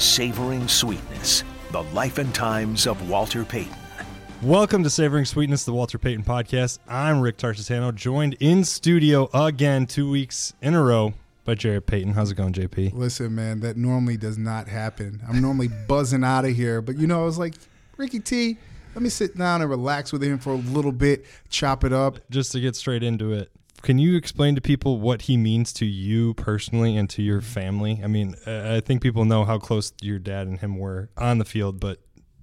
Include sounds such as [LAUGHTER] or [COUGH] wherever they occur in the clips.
Savoring Sweetness The Life and Times of Walter Payton. Welcome to Savoring Sweetness, the Walter Payton podcast. I'm Rick Tarsitano, joined in studio again two weeks in a row by Jarrett Payton. How's it going, JP? Listen, man, that normally does not happen. I'm normally [LAUGHS] buzzing out of here, but you know, I was like, Ricky T, let me sit down and relax with him for a little bit, chop it up. Just to get straight into it, can you explain to people what he means to you personally and to your family? I mean, I think people know how close your dad and him were on the field, but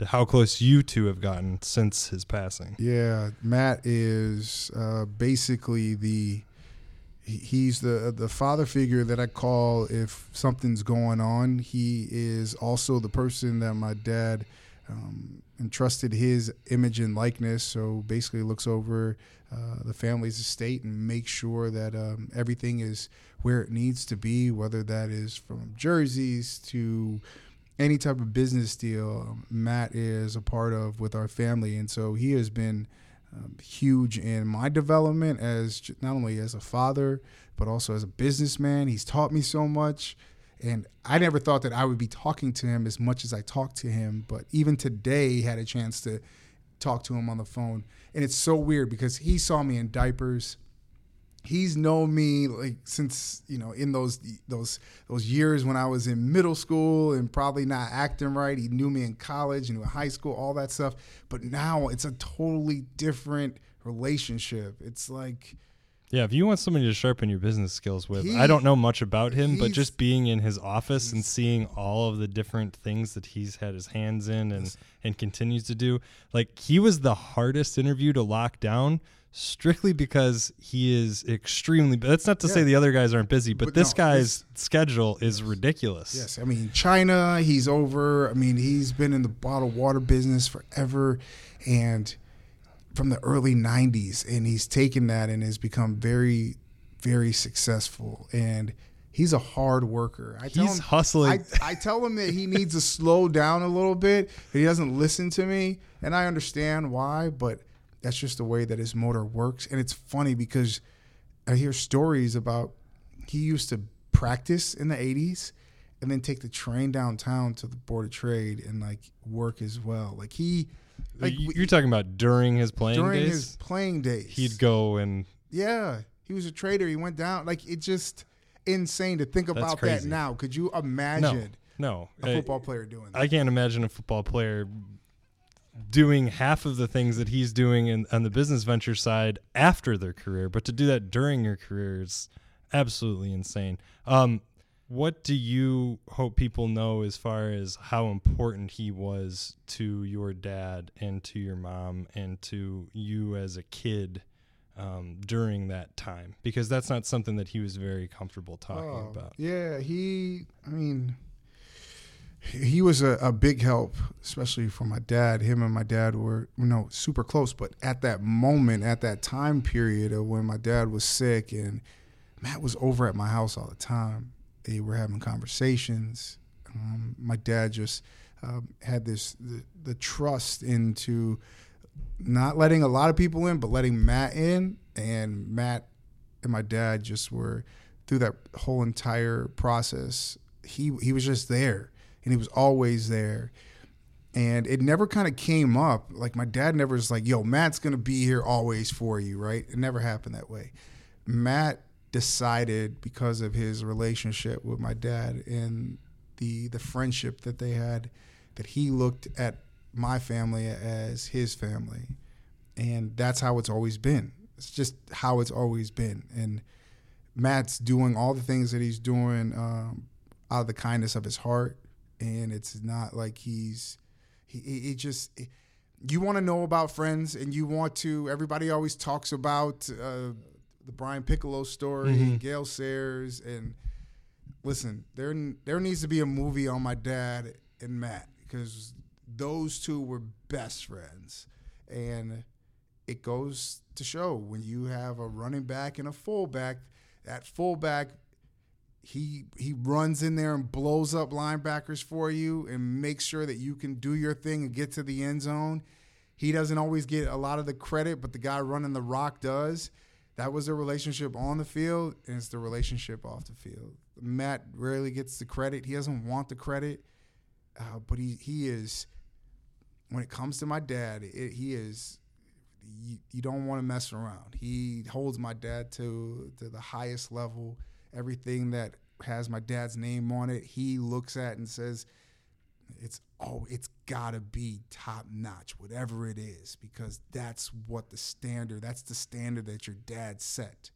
how close you two have gotten since his passing. Yeah, Matt is uh, basically the he's the the father figure that I call if something's going on. He is also the person that my dad um, entrusted his image and likeness. So basically, looks over uh, the family's estate and makes sure that um, everything is where it needs to be, whether that is from jerseys to any type of business deal. Um, Matt is a part of with our family, and so he has been. Um, huge in my development as not only as a father but also as a businessman. He's taught me so much. And I never thought that I would be talking to him as much as I talked to him. But even today, had a chance to talk to him on the phone. And it's so weird because he saw me in diapers. He's known me like since you know in those those those years when I was in middle school and probably not acting right. He knew me in college, and in high school, all that stuff. But now it's a totally different relationship. It's like yeah, if you want somebody to sharpen your business skills with, he, I don't know much about him, but just being in his office and seeing all of the different things that he's had his hands in and and continues to do, like he was the hardest interview to lock down strictly because he is extremely that's not to yeah. say the other guys aren't busy but, but this no, guy's schedule is ridiculous. Yes i mean china he's over. I mean he's been in the bottled water business forever and from the early 90s and he's taken that and has become very very successful. And he's a hard worker. I tell he's him, hustling. I, I, tell him that he needs to slow down a little bit he doesn't listen to me and i understand why but that's just the way that his motor works. And it's funny because i hear stories about he used to practice in the 80s and then take the train downtown to the board of trade and like work as well. Like he like you're talking about during his playing days during days? his playing days. He'd go and yeah, he was a trader. He went down like it's just insane to think about that now. Could you imagine? No, no. a football player doing that. I can't imagine a football player doing half of the things that he's doing in, on the business venture side after their career, but to do that during your career is absolutely insane. Um, what do you hope people know as far as how important he was to your dad and to your mom and to you as a kid um, during that time? Because that's not something that he was very comfortable talking oh, about. Yeah, he, I mean, he was a, a, big help, especially for my dad. Him and my dad were, you know, super close. But at that moment, at that time period of when my dad was sick and Matt was over at my house all the time they were having conversations. Um, my dad just um, had this the, the, trust into not letting a lot of people in, but letting Matt in. And Matt and my dad just were through that whole entire process. He he was just there, and he was always there. And it never kind of came up. Like my dad never was like, "Yo, Matt's gonna be here always for you," right? It never happened that way. Matt decided because of his relationship with my dad and the the friendship that they had that he looked at my family as his family. And that's how it's always been. It's just how it's always been. And matt's doing all the things that he's doing um, out of the kindness of his heart. And it's not like he's he, just you want to know about friends and you want to everybody always talks about uh, the Brian Piccolo story, mm-hmm. Gale Sayers, and listen, there there needs to be a movie on my dad and Matt because those two were best friends, and it goes to show when you have a running back and a fullback, that fullback. He he runs in there and blows up linebackers for you and makes sure that you can do your thing and get to the end zone. He doesn't always get a lot of the credit, but the guy running the rock does that was the relationship on the field, and it's the relationship off the field. Matt rarely gets the credit. He doesn't want the credit. uh, but he he is. When it comes to my dad, it, he is. You, you don't want to mess around. He holds my dad to to the highest level. Everything that has my dad's name on it, he looks at and says, "It's oh, it's gotta be top notch, whatever it is, because that's what the standard. That's the standard that your dad set."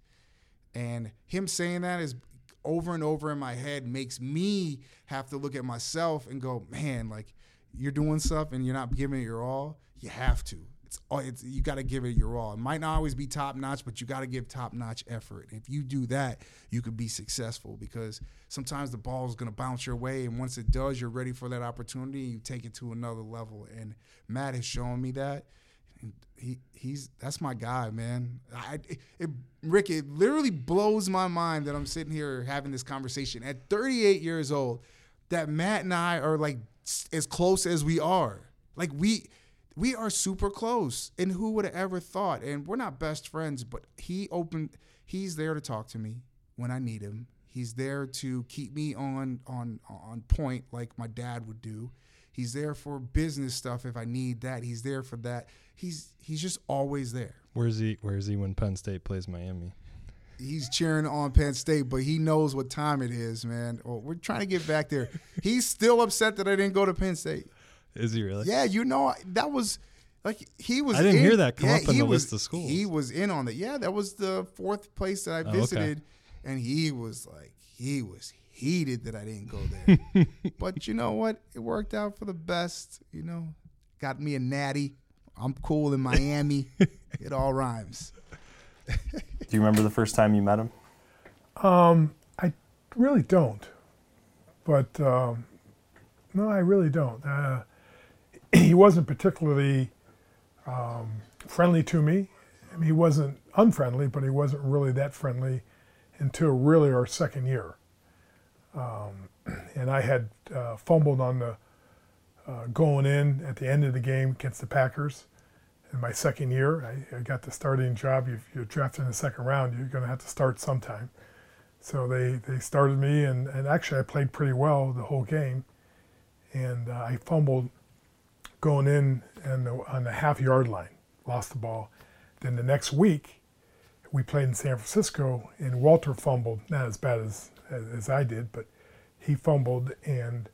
And him saying that is over and over in my head makes me have to look at myself and go, man, like you're doing stuff and you're not giving it your all. You have to. It's, uh, it's you got to give it your all. It might not always be top notch, but you got to give top notch effort. If you do that, you could be successful because sometimes the ball is going to bounce your way, and once it does, you're ready for that opportunity. And you take it to another level, and Matt has shown me that he he's that's my guy, man. I, it, Rick, it literally blows my mind that I'm sitting here having this conversation at 38 years old. That Matt and I are like as close as we are. Like we we are super close. And who would have ever thought? And we're not best friends, but he opened. He's there to talk to me when I need him. He's there to keep me on on on point, like my dad would do. He's there for business stuff if I need that. He's there for that. He's he's just always there. Where's he? Where's he when Penn State plays Miami? He's cheering on Penn State, but he knows what time it is, man. Oh, we're trying to get back there. [LAUGHS] He's still upset that I didn't go to Penn State. Is he really? Yeah, you know that was like he was. I didn't in, hear that come yeah, up on the was, list of schools. He was in on it. Yeah, that was the fourth place that I Oh, okay. visited, and he was like, he was heated that I didn't go there. [LAUGHS] but you know what? It worked out for the best. You know, got me a natty. I'm cool in Miami. [LAUGHS] it all rhymes. [LAUGHS] Do you remember the first time you met him? Um, I really don't. But um, no, I really don't. Uh, [CLEARS THROAT] he wasn't particularly um, friendly to me. I mean, he wasn't unfriendly, but he wasn't really that friendly until really our second year. Um, [CLEARS THROAT] and I had uh, fumbled on the uh, going in at the end of the game against the Packers. In my second year, I, I got the starting job. If you're drafted in the second round, you're going to have to start sometime. So they, they started me, and, and actually I played pretty well the whole game. And uh, I fumbled going in and on the half yard line, lost the ball. Then the next week, we played in San Francisco, and Walter fumbled, not as bad as, as, as I did, but he fumbled. And,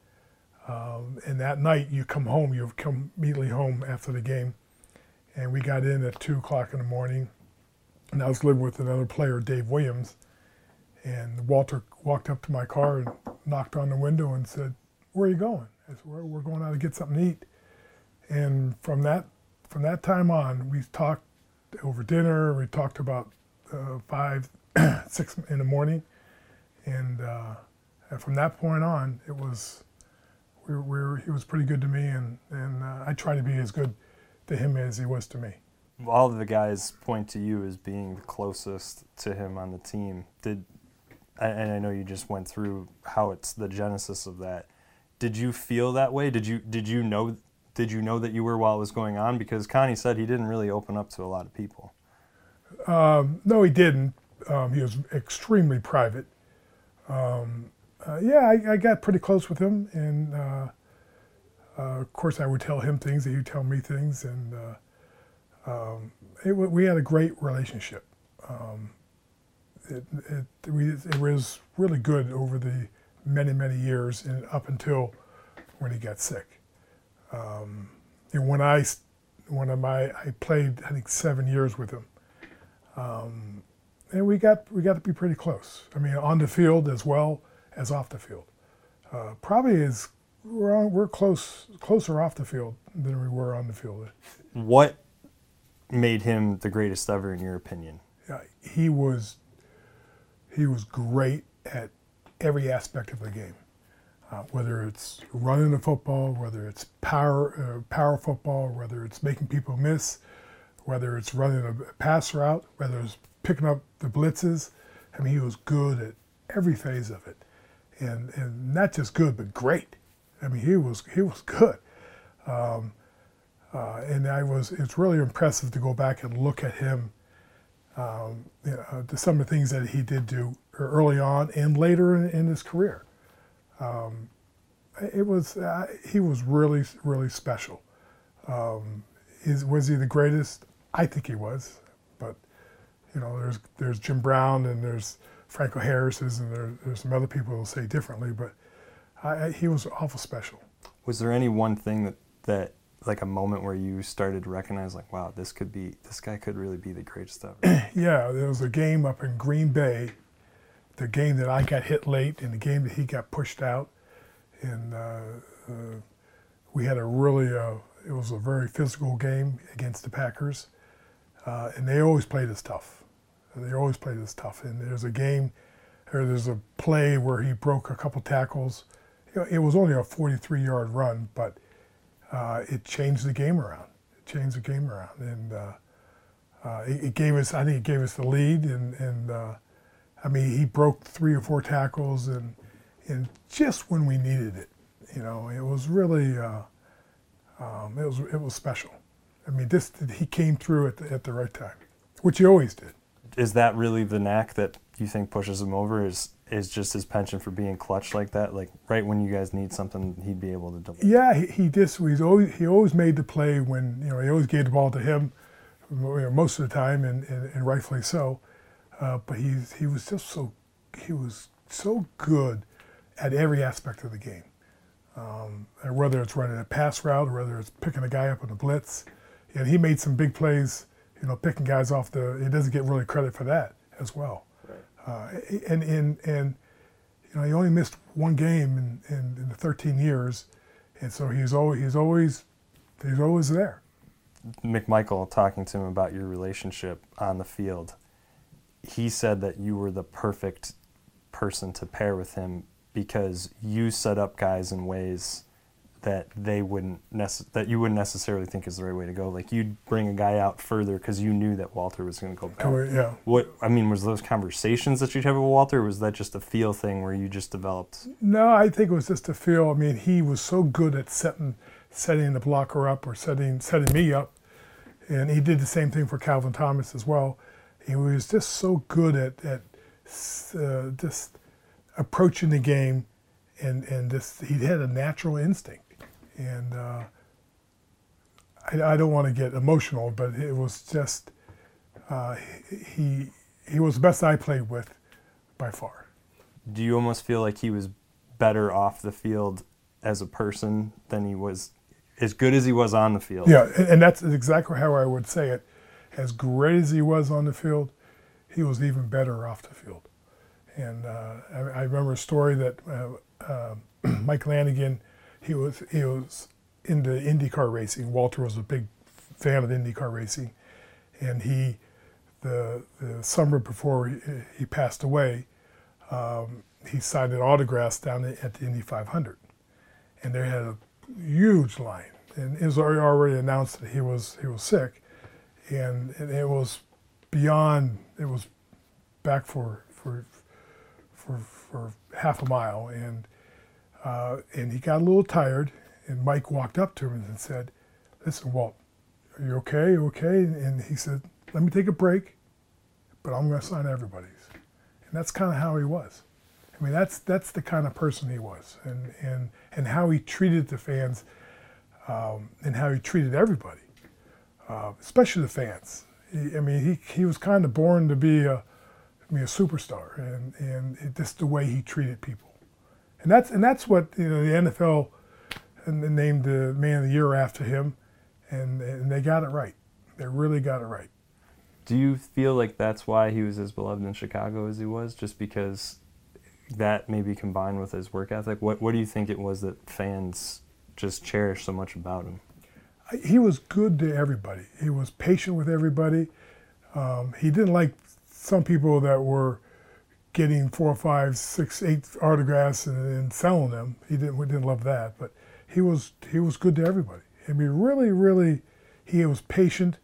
um, and that night, you come home, you come immediately home after the game. And we got in at 2 o'clock in the morning, and I was living with another player, Dave Williams. And Walter walked up to my car and knocked on the window and said, "Where are you going?" I said, "We're, we're going out to get something to eat." And from that from that time on, we talked over dinner. We talked about uh, five, [CLEARS THROAT] six in the morning, and, uh, and from that point on, it was we were, we were, he was pretty good to me, and and uh, I tried to be as good to him as he was to me. All of the guys point to you as being the closest to him on the team. Did and I know you just went through how it's the genesis of that. Did you feel that way? Did you did you know did you know that you were while it was going on? Because Connie said he didn't really open up to a lot of people. Um, no, he didn't. Um, he was extremely private. Um, uh, yeah, I, I got pretty close with him, and uh, uh, of course, I would tell him things, and he'd tell me things, and uh, um, it, we had a great relationship. Um, it, it, we, it was really good over the many, many years, and up until when he got sick. Um, and when I, when I, I played, I think seven years with him Um, and we got we got to be pretty close. I mean, on the field as well as off the field. Uh, probably as we're on, we're close closer off the field than we were on the field. What made him the greatest ever in your opinion? Uh, he was he was great at every aspect of the game. Uh, whether it's running the football, whether it's power uh, power football, whether it's making people miss, whether it's running a pass route, whether it's picking up the blitzes. I mean, he was good at every phase of it, and and not just good, but great. I mean, he was he was good. Um, uh, and I was it's really impressive to go back and look at him. Um, you know, uh, to some of the things that he did do early on and later in, in his career. Um, it was uh, he was really really special. Um, is was he the greatest? I think he was, but you know, there's there's Jim Brown and there's Franco Harris's and there, there's some other people who say differently, but I, I, he was awful special. Was there any one thing that that like a moment where you started to recognize like, wow, this could be this guy could really be the greatest ever? [CLEARS THROAT] yeah, there was a game up in Green Bay, the game that I got hit late, and the game that he got pushed out, and uh, uh, we had a really uh, it was a very physical game against the Packers, uh, and they always played us tough. And they always played us tough. And there's a game, or there's a play where he broke a couple tackles. It was only a 43-yard run, but uh, it changed the game around. It changed the game around, and uh, it, it, gave us. I think it gave us the lead, and and I mean he broke three or four tackles, and and just when we needed it, you know, it was really uh, um, it was it was special. I mean, this he came through at the, at the right time, which he always did. Is that really the knack that you think pushes him over? Is is just his penchant for being clutch like that? Like right when you guys need something, he'd be able to deliver. Yeah, he, he just he's always he always made the play when you know he always gave the ball to him, you know, most of the time, and, and, and rightfully so. Uh, but he he was just so he was so good at every aspect of the game. Um, whether it's running a pass route or whether it's picking a guy up on the blitz, and he made some big plays. You know, picking guys off the. He doesn't get really credit for that as well. Uh, and, and, and, you know, he only missed one game in, in, in, the 13 years. And so he's always, he's always, he's always there. McMichael talking to him about your relationship on the field, he said that you were the perfect person to pair with him because you set up guys in ways that they wouldn't nece- that you wouldn't necessarily think is the right way to go. Like you'd bring a guy out further because you knew that Walter was going to go back. Yeah. What I mean was those conversations that you'd have with Walter, was that just a feel thing where you just developed? No, I think it was just a feel. I mean, he was so good at setting setting the blocker up or setting setting me up, and he did the same thing for Calvin Thomas as well. He was just so good at at uh, just approaching the game, and and just he had a natural instinct and uh, I, I, don't want to get emotional, but it was just uh, he he was the best I played with by far. Do you almost feel like he was better off the field as a person than he was as good as he was on the field? Yeah, and, and that's exactly how I would say it. As great as he was on the field, he was even better off the field. And uh, I, I, remember a story that uh, uh [CLEARS THROAT] Mike Lanigan he was he was into IndyCar racing. Walter was a big fan of IndyCar racing, and he the the summer before he, he passed away, um, he signed an autographs down at the Indy 500, and they had a huge line. And it was already announced that he was he was sick, and, it was beyond. It was back for for for for half a mile, and uh, and he got a little tired, and Mike walked up to him and said, Listen, Walt, are you okay? Are you okay? And he said, Let me take a break, but I'm going to sign everybody's. And that's kind of how he was. I mean, that's that's the kind of person he was, and and and how he treated the fans, um, and how he treated everybody, uh, especially the fans. He, I mean, he he was kind of born to be a, I mean, a superstar, and and it, just the way he treated people and that's and that's what you know the NFL named the Man of the Year after him, and and they got it right. They really got it right. Do you feel like that's why he was as beloved in Chicago as he was, just because that maybe combined with his work ethic? What what do you think it was that fans just cherished so much about him? He was good to everybody. He was patient with everybody. Um, he didn't like some people that were getting four, five, six, eight autographs and, and selling them. He didn't, we didn't love that, but he was he was good to everybody. I mean, really, really, he was patient.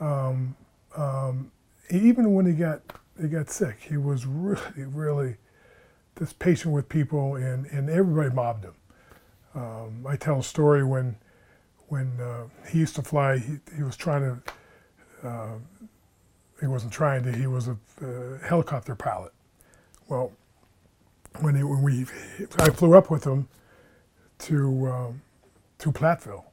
Um, um, even when he got he got sick, he was really, really just patient with people, and, and everybody mobbed him. Um, I tell a story when when uh, he used to fly. He, he was trying to. Uh, he wasn't trying to. He was a uh, helicopter pilot, well, when, he, when we, I flew up with him, to um, to Platteville,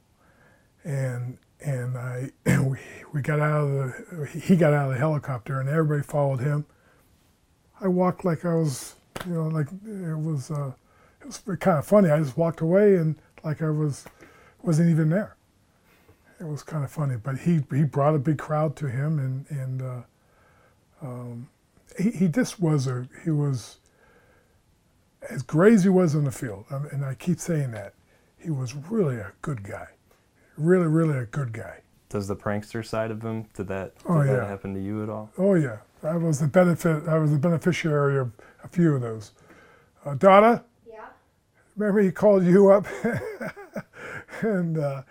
and and I [CLEARS THROAT] we, we got out of the he got out of the helicopter and everybody followed him. I walked like I was you know like it was uh, it was kind of funny. I just walked away and like I was wasn't even there. It was kind of funny, but he he brought a big crowd to him and and uh, um, he he just was a he was as great as he was on the field, um, and I keep saying that he was really a good guy really, really a good guy. Does the prankster side of him did that did Oh, that yeah. happen to you at all? Oh yeah, I was the benefit. I was the beneficiary of a few of those. Uh, Donna, Yeah. remember he called you up, [LAUGHS] and uh,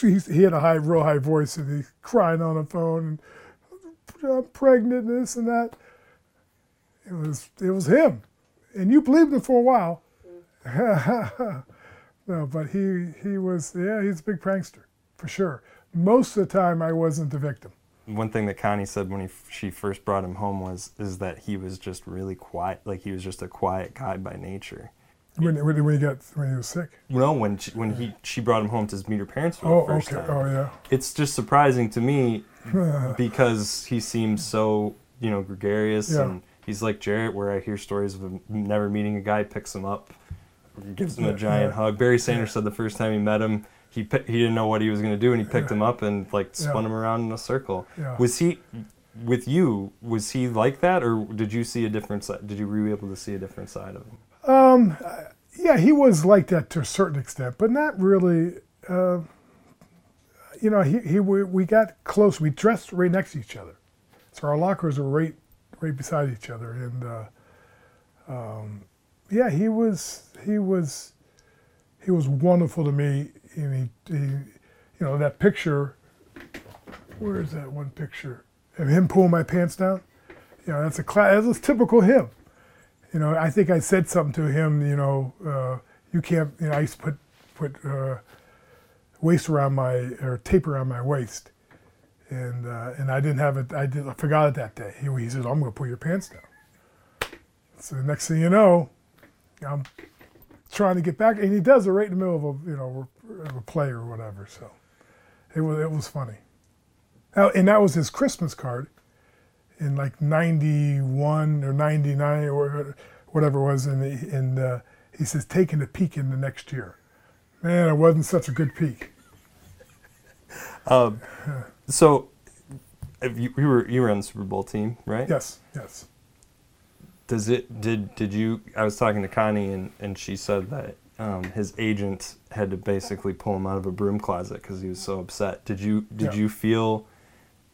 he, he had a high, real high voice, and he's crying on the phone, and I'm pregnant, this and that. It was it was him, and you believed him for a while. [LAUGHS] no, but he he was yeah he's a big prankster for sure. Most of the time I wasn't the victim. One thing that Connie said when he, she first brought him home was is that he was just really quiet, like he was just a quiet guy by nature. When, when, when he got when he was sick. No, when she, when he she brought him home to meet her parents for Oh, the first okay. time. Oh, yeah. It's just surprising to me [LAUGHS] because he seems so you know gregarious Yeah. and he's like Jarrett, where I hear stories of him never meeting a guy, picks him up, gives him a giant yeah. hug. Barry Sanders said the first time he met him, he he didn't know what he was going to do, and he picked him up and like spun Yeah. him around in a circle. Yeah. Was he? With you, was he like that, or did you see a different side? Did you were you able to see a different side of him? Um, yeah, he was like that to a certain extent, but not really. Uh, you know, he, he we, we got close. We dressed right next to each other, so our lockers were right right beside each other, and uh, um, yeah, he was he was he was wonderful to me. And he, he, you know, that picture. Where is that one picture of him pulling my pants down? You know, that's a class. That's typical him you know, I think I said something to him. You know, uh, you can't. You know, I used to put put uh, waist around my or tape around my waist, and uh, and I didn't have it. I did. I forgot it that day. He, he says, "I'm going to pull your pants down." So the next thing you know, I'm trying to get back, and he does it right in the middle of a you know a play or whatever. So it was it was funny. And that was his Christmas card in like 91 or 99 or whatever it was and, he, and uh, he says taking a peek in the next year man it wasn't such a good peek [LAUGHS] Um, so, if you, you were you were on the Super Bowl team, right? yes yes Does it did did you? I was talking to Connie and and she said that um, his agent had to basically pull him out of a broom closet because he was so upset. Did you did Yeah. you feel?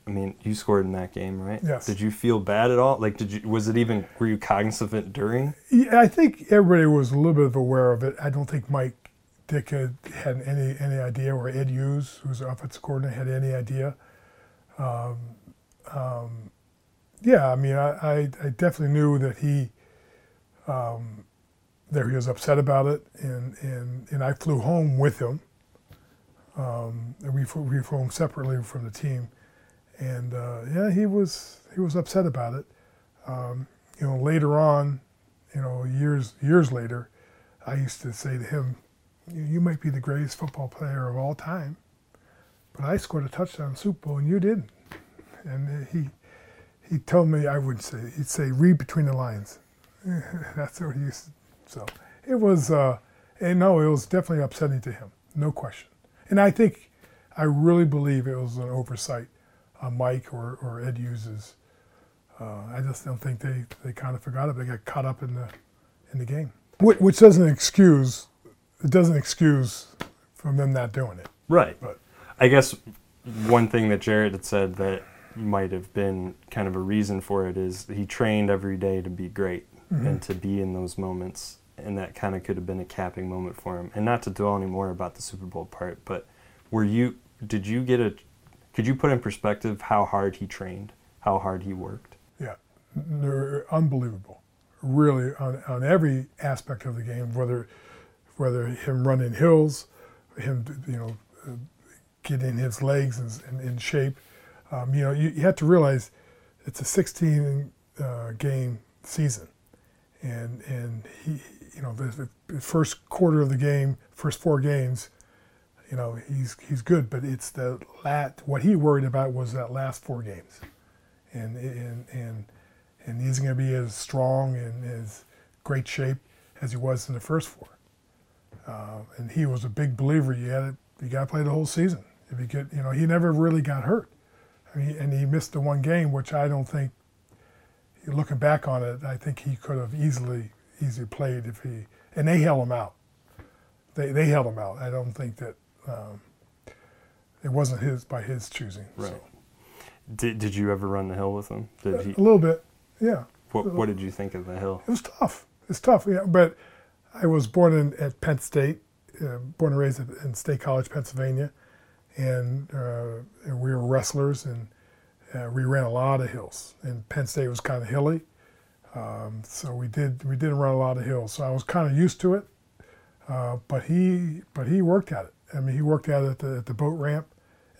I mean, you scored in that game, right? Yes. Did you feel bad at all? Like, did you? Was it even? Were you cognizant of it during? yeah, i think everybody was a little bit aware of it i don't think mike Ditka had, had any any idea or ed hughes who's the offensive coordinator had any idea um, um, yeah i mean I, I, I definitely knew that he um, that he was upset about it, and and, and I flew home with him. Um, and we flew, we flew home separately from the team, and uh, yeah, he was he was upset about it. Um, you know, later on, you know, years years later, I used to say to him, "You, might be the greatest football player of all time, but I scored a touchdown Super Bowl and you didn't." And he he told me I would say he'd say read between the lines. [LAUGHS] That's what he used. To, so it was, uh, and no, it was definitely upsetting to him, no question. And I think, I really believe it was an oversight on Mike or, or Ed Hughes. Uh, I just don't think they, they kind of forgot it. They got caught up in the in the game, which, which doesn't excuse it doesn't excuse from them not doing it. Right. But I guess one thing that Jarrett had said that might have been kind of a reason for it is he trained every day to be great and to be in those moments. And that kind of could have been a capping moment for him. And not to dwell any more about the Super Bowl part, but were you, did you get a, could you put in perspective how hard he trained, how hard he worked? Yeah, they're unbelievable. Really, on, on every aspect of the game, whether whether him running hills, him you know getting his legs in, in, in shape. Um, you know, you, you have to realize it's a 16 uh, game season, and and he you know, the, the first quarter of the game, first four games, you know, he's he's good, but it's the lat. What he worried about was that last four games, and and and and he's going to be as strong and as great shape as he was in the first four. Uh, and he was a big believer. You had you got to play the whole season. If you get, you know, he never really got hurt. I mean, and he missed the one game, which I don't think. Looking back on it, I think he could have easily easily played if he and they held him out. They they held him out. I don't think that um, it wasn't his by his choosing. Right. So. Did Did you ever run the hill with him? Did he? A little bit, yeah. What What did you think of the hill? It was tough. It's tough, yeah. But I was born in at Penn State, uh, born and raised at, in State College, Pennsylvania, and, uh, and we were wrestlers, and uh, we ran a lot of hills. And Penn State was kind of hilly, um, so we did we did run a lot of hills. So I was kind of used to it. Uh, but he but he worked at it. I mean, he worked out at the, at the boat ramp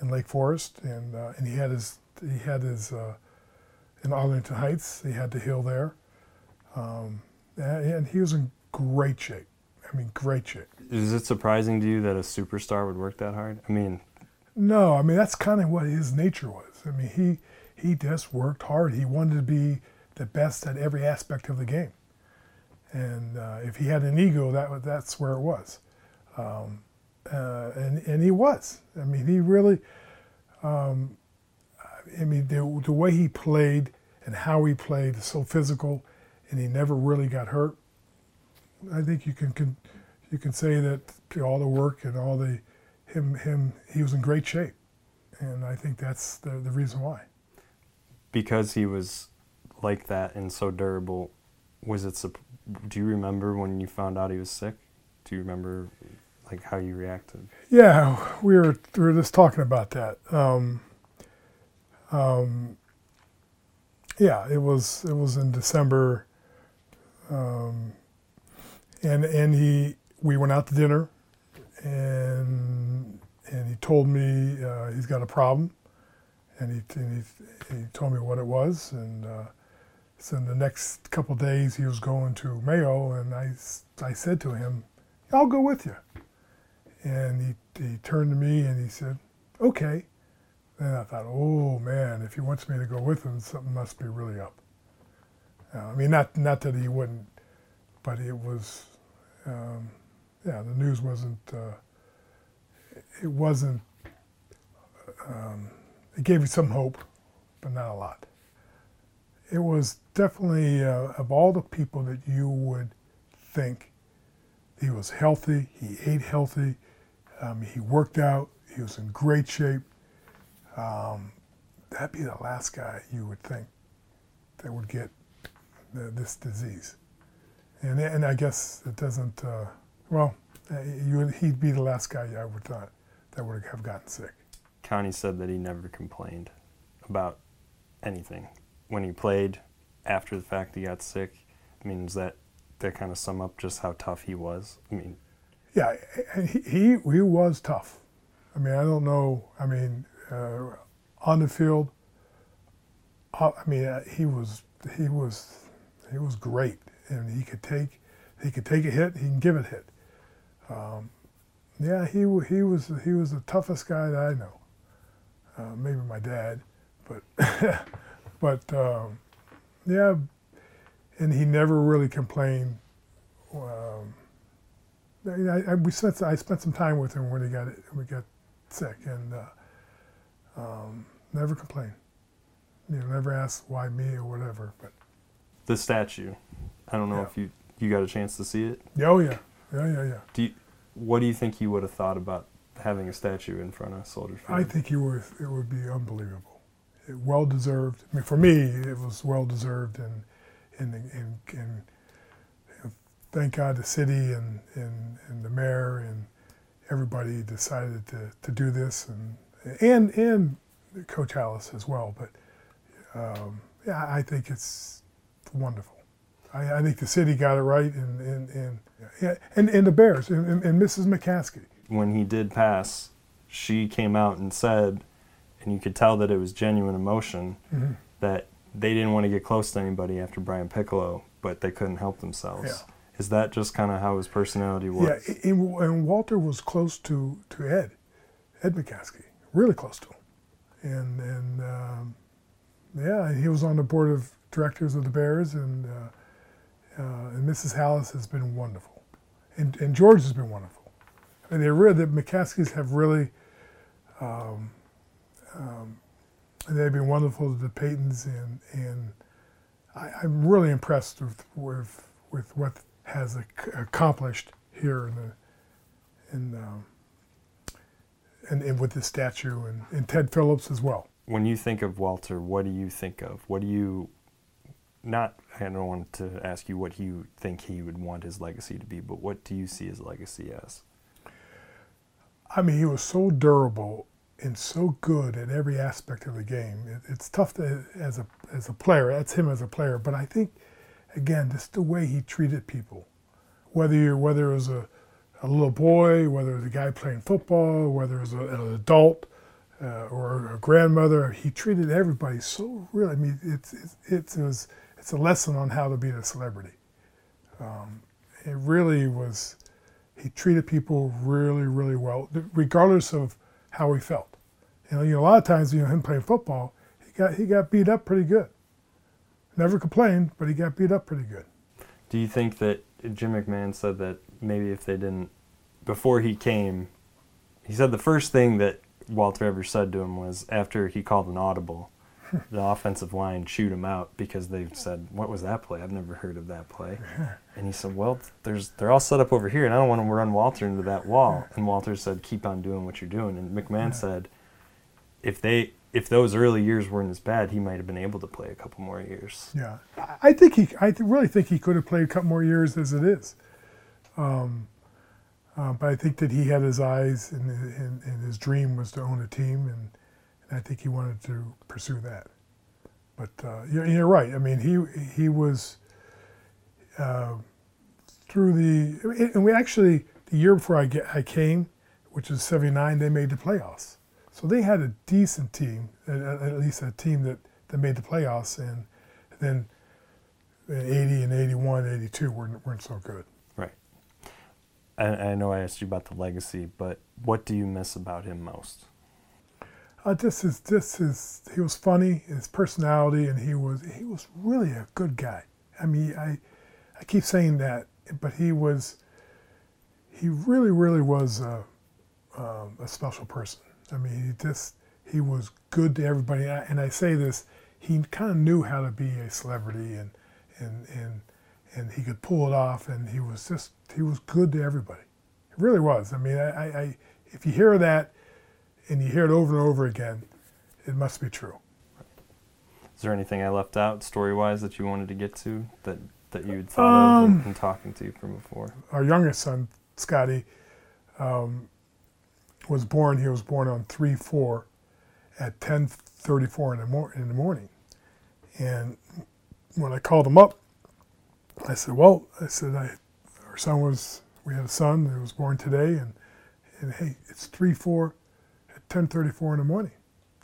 in Lake Forest, and uh, and he had his he had his uh, in Arlington Heights. He had the hill there, um, and, and he was in great shape. I mean, great shape. Is it surprising to you that a superstar would work that hard? I mean, No, I mean that's kind of what his nature was. I mean, he he just worked hard. He wanted to be the best at every aspect of the game, and uh, if he had an ego, that that's where it was, um, uh, and and he was. I mean, he really. Um, I mean, the, the way he played and how he played is so physical, and he never really got hurt. I think you can, can you can say that all the work and all the him him he was in great shape, and I think that's the the reason why. because he was like that and so durable, was it? Do you remember when you found out he was sick? Do you remember like how you reacted? Yeah, we were we were just talking about that. Um, um, yeah, it was it was in December, um, and and he we went out to dinner, and and he told me uh, he's got a problem, and he and he, he told me what it was, and uh, so in the next couple days he was going to Mayo, and I I said to him, I'll go with you. And he, he turned to me and he said, okay. And I thought, oh man, if he wants me to go with him, something must be really up. Uh, I mean, not, not that he wouldn't, but it was, um, yeah, the news wasn't, uh, it wasn't, um, it gave you some hope, but not a lot. It was definitely, uh, of all the people that you would think he was healthy. He ate healthy. Um, he worked out. He was in great shape. Um, that'd be the last guy you would think that would get the, this disease. And, and I guess it doesn't, uh, well, uh, you he'd be the last guy I would thought that would have gotten sick. Connie said that he never complained about anything when he played. After the fact, he got sick. I mean, does that that kind of sum up just how tough he was? I mean, Yeah, he, he he was tough. I mean, I don't know. I mean, uh, on the field, uh, I mean, uh, he was he was he was great, and he could take he could take a hit. He can give a hit. Um, yeah, he he was he was the toughest guy that I know. Uh, maybe my dad, but [LAUGHS] but um, yeah, and he never really complained. Um, I, I, we spent I spent some time with him when he got we got sick, and uh, um, never complained. You know, never asked why me or whatever. But the statue. I don't know Yeah. if you you got a chance to see it. yeah, oh yeah, yeah, yeah, yeah. Do you, what do you think he would have thought about having a statue in front of Soldier Field? I think he was. It would be unbelievable. It, well deserved. I mean, for me, it was well deserved, and and and, and thank God the city and, and, and the mayor and everybody decided to, to do this, and and and Coach Alice as well. But um, yeah, I think it's wonderful. I, I think the city got it right, and and and yeah, and, and the Bears and, and, and Mrs. McCaskey. when he did pass, she came out and said, and you could tell that it was genuine emotion, that they didn't want to get close to anybody after Brian Piccolo, but they couldn't help themselves. Is that just kind of how his personality was? Yeah, and, and Walter was close to, to Ed, Ed McCaskey, really close to him. And, and um, yeah, he was on the board of directors of the Bears, and, uh, uh, and Mrs. Hallis has been wonderful. And, and George has been wonderful. And they're really, the McCaskeys have really, um, um, they've been wonderful to the Paytons, and, and I, I'm really impressed with, with, with what has ac- accomplished here in the in um, and, and with this statue and, and Ted Phillips as well. When you think of Walter, what do you think of? What do you not? I don't want to ask you what you think he would want his legacy to be, but what do you see his legacy as? I mean, he was so durable and so good at every aspect of the game. It, it's tough to, as a as a player. That's him as a player, but I think again, just the way he treated people, whether you're, whether it was a, a little boy, whether it was a guy playing football, whether it was a, an adult uh, or a grandmother, he treated everybody so really. I mean, it's it's it was it's a lesson on how to be a celebrity. Um, it really was. He treated people really, really well, regardless of how he felt. You know, a lot of times, you know, him playing football, he got he got beat up pretty good. Never complained, but he got beat up pretty good. Do you think that Jim McMahon said that maybe if they didn't, before he came, he said the first thing that Walter ever said to him was after he called an audible, [LAUGHS] the offensive line chewed him out because they said, "What was that play? I've never heard of that play." [LAUGHS] And he said, "Well, there's they're all set up over here, and I don't want to run Walter into that wall." [LAUGHS] And Walter said, "Keep on doing what you're doing." And McMahon said, "If they if those early years weren't as bad, he might have been able to play a couple more years." Yeah, I- think he. I really think he could have played a couple more years as it is. Um, uh, but I think that he had his eyes, and, and, and his dream was to own a team, and, and I think he wanted to pursue that. But uh, you're, you're right. I mean, he he was uh, through the, and we actually the year before I get I came, which was '79, they made the playoffs. So they had a decent team, at, at least a team that, that made the playoffs, and then 80 and 81, 82 weren't, weren't so good. Right. I, I know I asked you about the legacy, but what do you miss about him most? Uh, this is this is he was funny, his personality, and he was he was really a good guy. I mean, I I keep saying that, but he was he really really was a, um, a special person. I mean, he just he was good to everybody, and I, and I say this, he kind of knew how to be a celebrity, and and and and he could pull it off, and he was just he was good to everybody. It really was. I mean, I, I, if you hear that and you hear it over and over again, it must be true. Is there anything I left out story wise that you wanted to get to that that you'd thought of in, in talking to you from before? Our youngest son, Scotty, um, was born. He was born on three four at ten thirty four in the mor- in the morning, and when I called him up, I said, "Well, I said I, our son was we had a son that was born today, and and hey, it's three four at ten thirty four in the morning.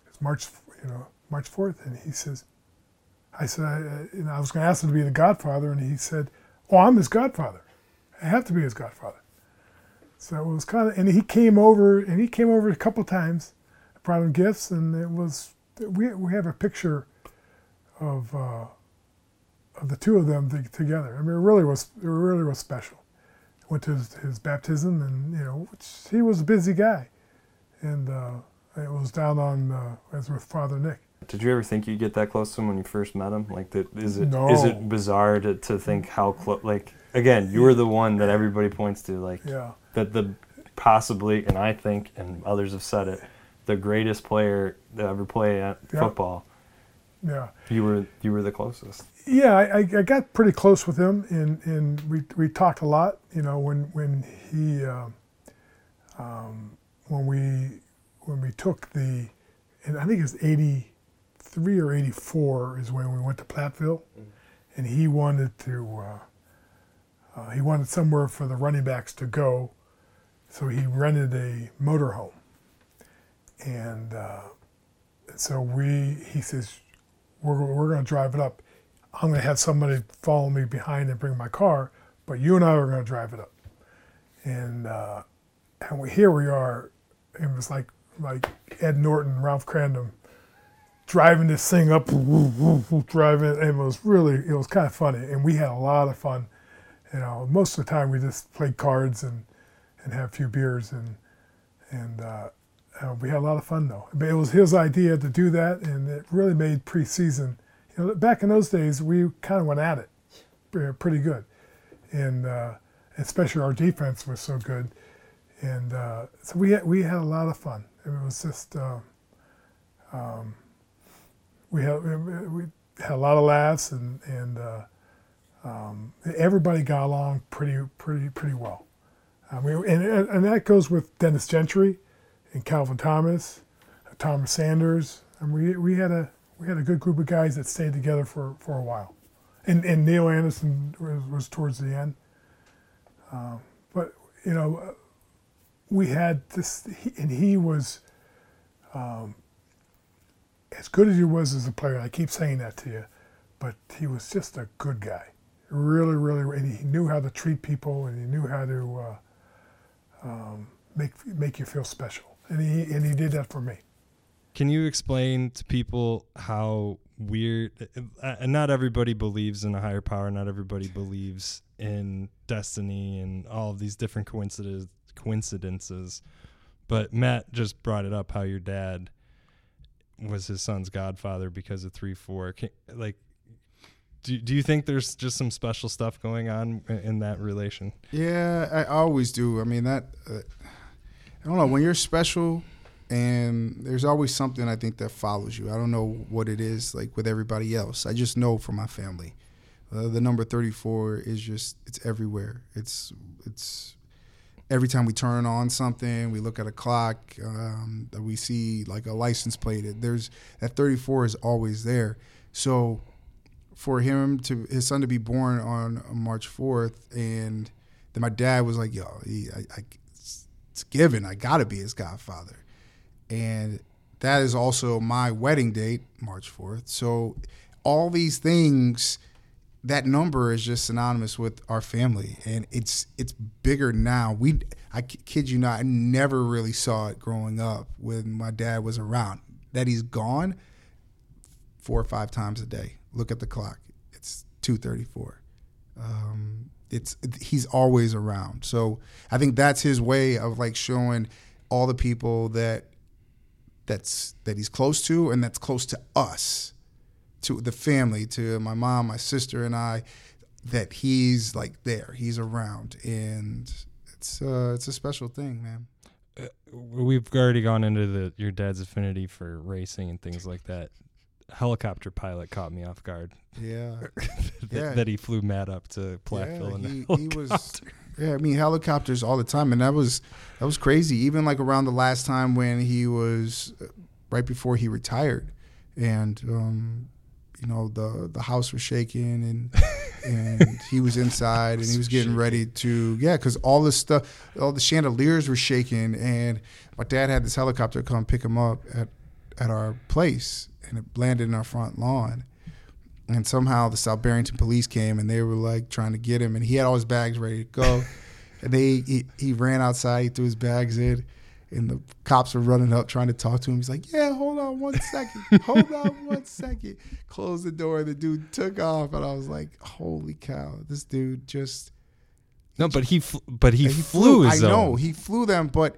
It's March, you know, March fourth, and he says." I said, I, know, I was going to ask him to be the godfather, and he said, "Oh, I'm his godfather. I have to be his godfather." So it was kind of, and he came over, and he came over a couple times, brought him gifts, and it was, we we have a picture of uh, of the two of them t- together. I mean, it really was, it really was special. Went to his, his baptism, and you know, which, he was a busy guy, and uh, it was down on, uh, as with Father Nick. Did you ever think you'd get that close to him when you first met him? Like, that, is it is No. it bizarre to, to think how close? Like, again, you were the one that everybody points to, like Yeah. That the possibly, and I think, and others have said it, the greatest player to ever play at Yeah. football. Yeah. You were you were the closest. Yeah, I, I got pretty close with him, and, and we, we talked a lot. You know, when when he um, um, when we when we took the, and I think it's eighty three or eighty four is when we went to Platteville, and he wanted to uh, uh, he wanted somewhere for the running backs to go, so he rented a motorhome, and uh, so we he says we're, we're going to drive it up. I'm going to have somebody follow me behind and bring my car, but you and I are going to drive it up. And uh, and we, here we are. It was like like Ed Norton, Ralph Kramden, driving this thing up, driving. And it was really it was kind of funny, and we had a lot of fun. You know, most of the time we just played cards and and had a few beers and and. Uh, uh, we had a lot of fun though. But it was his idea to do that, and it really made preseason. You know, back in those days, we kind of went at it pretty good, and uh, especially our defense was so good, and uh, so we had, we had a lot of fun. It was just uh, um, we had we had a lot of laughs, and and uh, um, everybody got along pretty pretty pretty well. I mean, and and that goes with Dennis Gentry and Calvin Thomas, Thomas Sanders, and we we had a we had a good group of guys that stayed together for, for a while, and and Neal Anderson was, was towards the end. Um, but you know, we had this, and he was um, as good as he was as a player. I keep saying that to you, but he was just a good guy, really, really, and he knew how to treat people, and he knew how to uh, um, make make you feel special and he and he did that for me. Can you explain to people how weird? Uh, and not everybody believes in a higher power. Not everybody believes in destiny and all of these different coincidences. Coincidences, but Matt just brought it up how your dad was his son's godfather because of three four. Can, like, do do you think there's just some special stuff going on in that relation? Yeah, I always do. I mean that. Uh, I don't know when you're special, and there's always something I think that follows you. I don't know what it is like with everybody else. I just know for my family, uh, the number 34 is just it's everywhere. It's it's every time we turn on something, we look at a clock, um, that we see like a license plate. There's that 34 is always there. So for him to his son to be born on March 4th, and then my dad was like, "Yo, he, I, I, it's given. I got to be his godfather. And that is also my wedding date, March 4th. So all these things that number is just synonymous with our family and it's it's bigger now. We I kid you not, I never really saw it growing up when my dad was around. That he's gone four or five times a day. Look at the clock. It's 2:34. Um, it's he's always around. So I think that's his way of like showing all the people that that's that he's close to and that's close to us, to the family, to my mom, my sister, and I, that he's like there, he's around, and it's uh, it's a special thing, man. Uh, we've already gone into the your dad's affinity for racing and things like that helicopter pilot caught me off guard. Yeah, [LAUGHS] that, yeah. that he flew Matt up to Platteville. Yeah, he, he, was. Yeah, I mean helicopters all the time, and that was that was crazy. Even like around the last time when he was uh, right before he retired, and um, you know the the house was shaking and [LAUGHS] and he was inside and he was getting ready to yeah because all this stuff all the chandeliers were shaking and my dad had this helicopter come pick him up at at our place and it landed in our front lawn. And somehow the South Barrington police came and they were like trying to get him, and he had all his bags ready to go. [LAUGHS] and they he, he ran outside, he threw his bags in, and the cops were running up trying to talk to him. He's like, "Yeah, hold on one second, hold on [LAUGHS] one second. Closed the door. The dude took off, and I was like, "Holy cow! This dude just." No, but he fl- but he, he flew. flew I know he flew them, but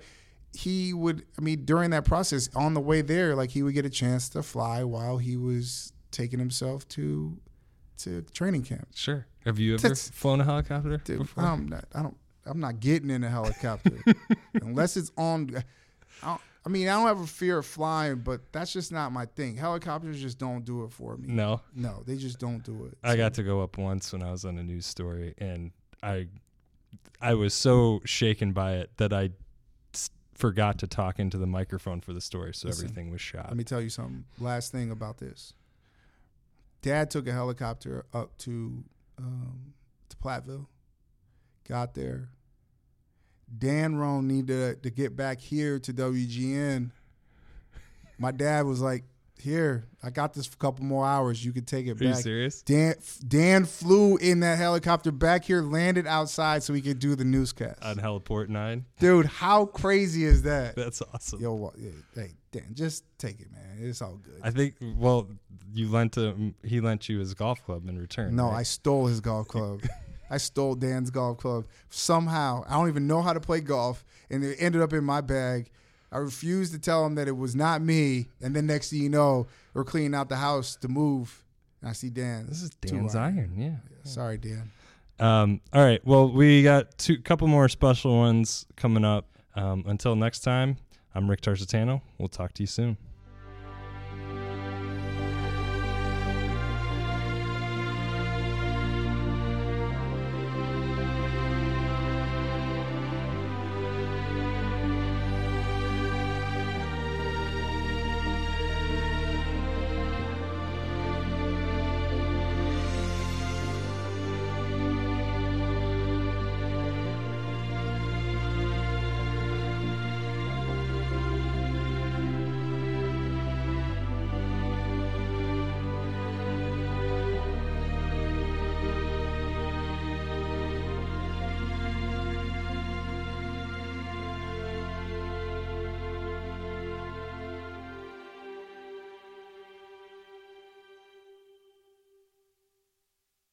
he would i mean during that process on the way there like he would get a chance to fly while he was taking himself to to training camp. Sure. Have you ever That's, flown a helicopter dude, before? I'm not, i don't i'm not getting in a helicopter. [LAUGHS] Unless it's on I, I mean i don't have a fear of flying but that's just not my thing. Helicopters just don't do it for me. No? No they just don't do it. I so. got to go up once when i was on a news story and i i was so shaken by it that i forgot to talk into the microphone for the story, so Listen, everything was shot. Let me tell you something. Last thing about this. Dad took a helicopter up to um, to Platteville. Got there. Dan Roan needed to get back here to WGN. My dad was like, here, I got this for a couple more hours. You could take it Are you serious? Dan Dan flew in that helicopter back here, landed outside so he could do the newscast. On Heliport Nine. Dude, how crazy is that? That's awesome. Yo, yeah, hey Dan, just take it, man. It's all good. I think. Well, you lent him. He lent you his golf club in return. no, I stole his golf club. [LAUGHS] I stole Dan's golf club somehow. I don't even know how to play golf, and it ended up in my bag. I refused to tell him that it was not me, and then next thing you know, we're cleaning out the house to move. And I see Dan. This is Two Dan's iron. Yeah. Sorry, Dan. Um, all right. Well, we got two couple more special ones coming up. Um, until next time, I'm Rick Tarsitano. We'll talk to you soon.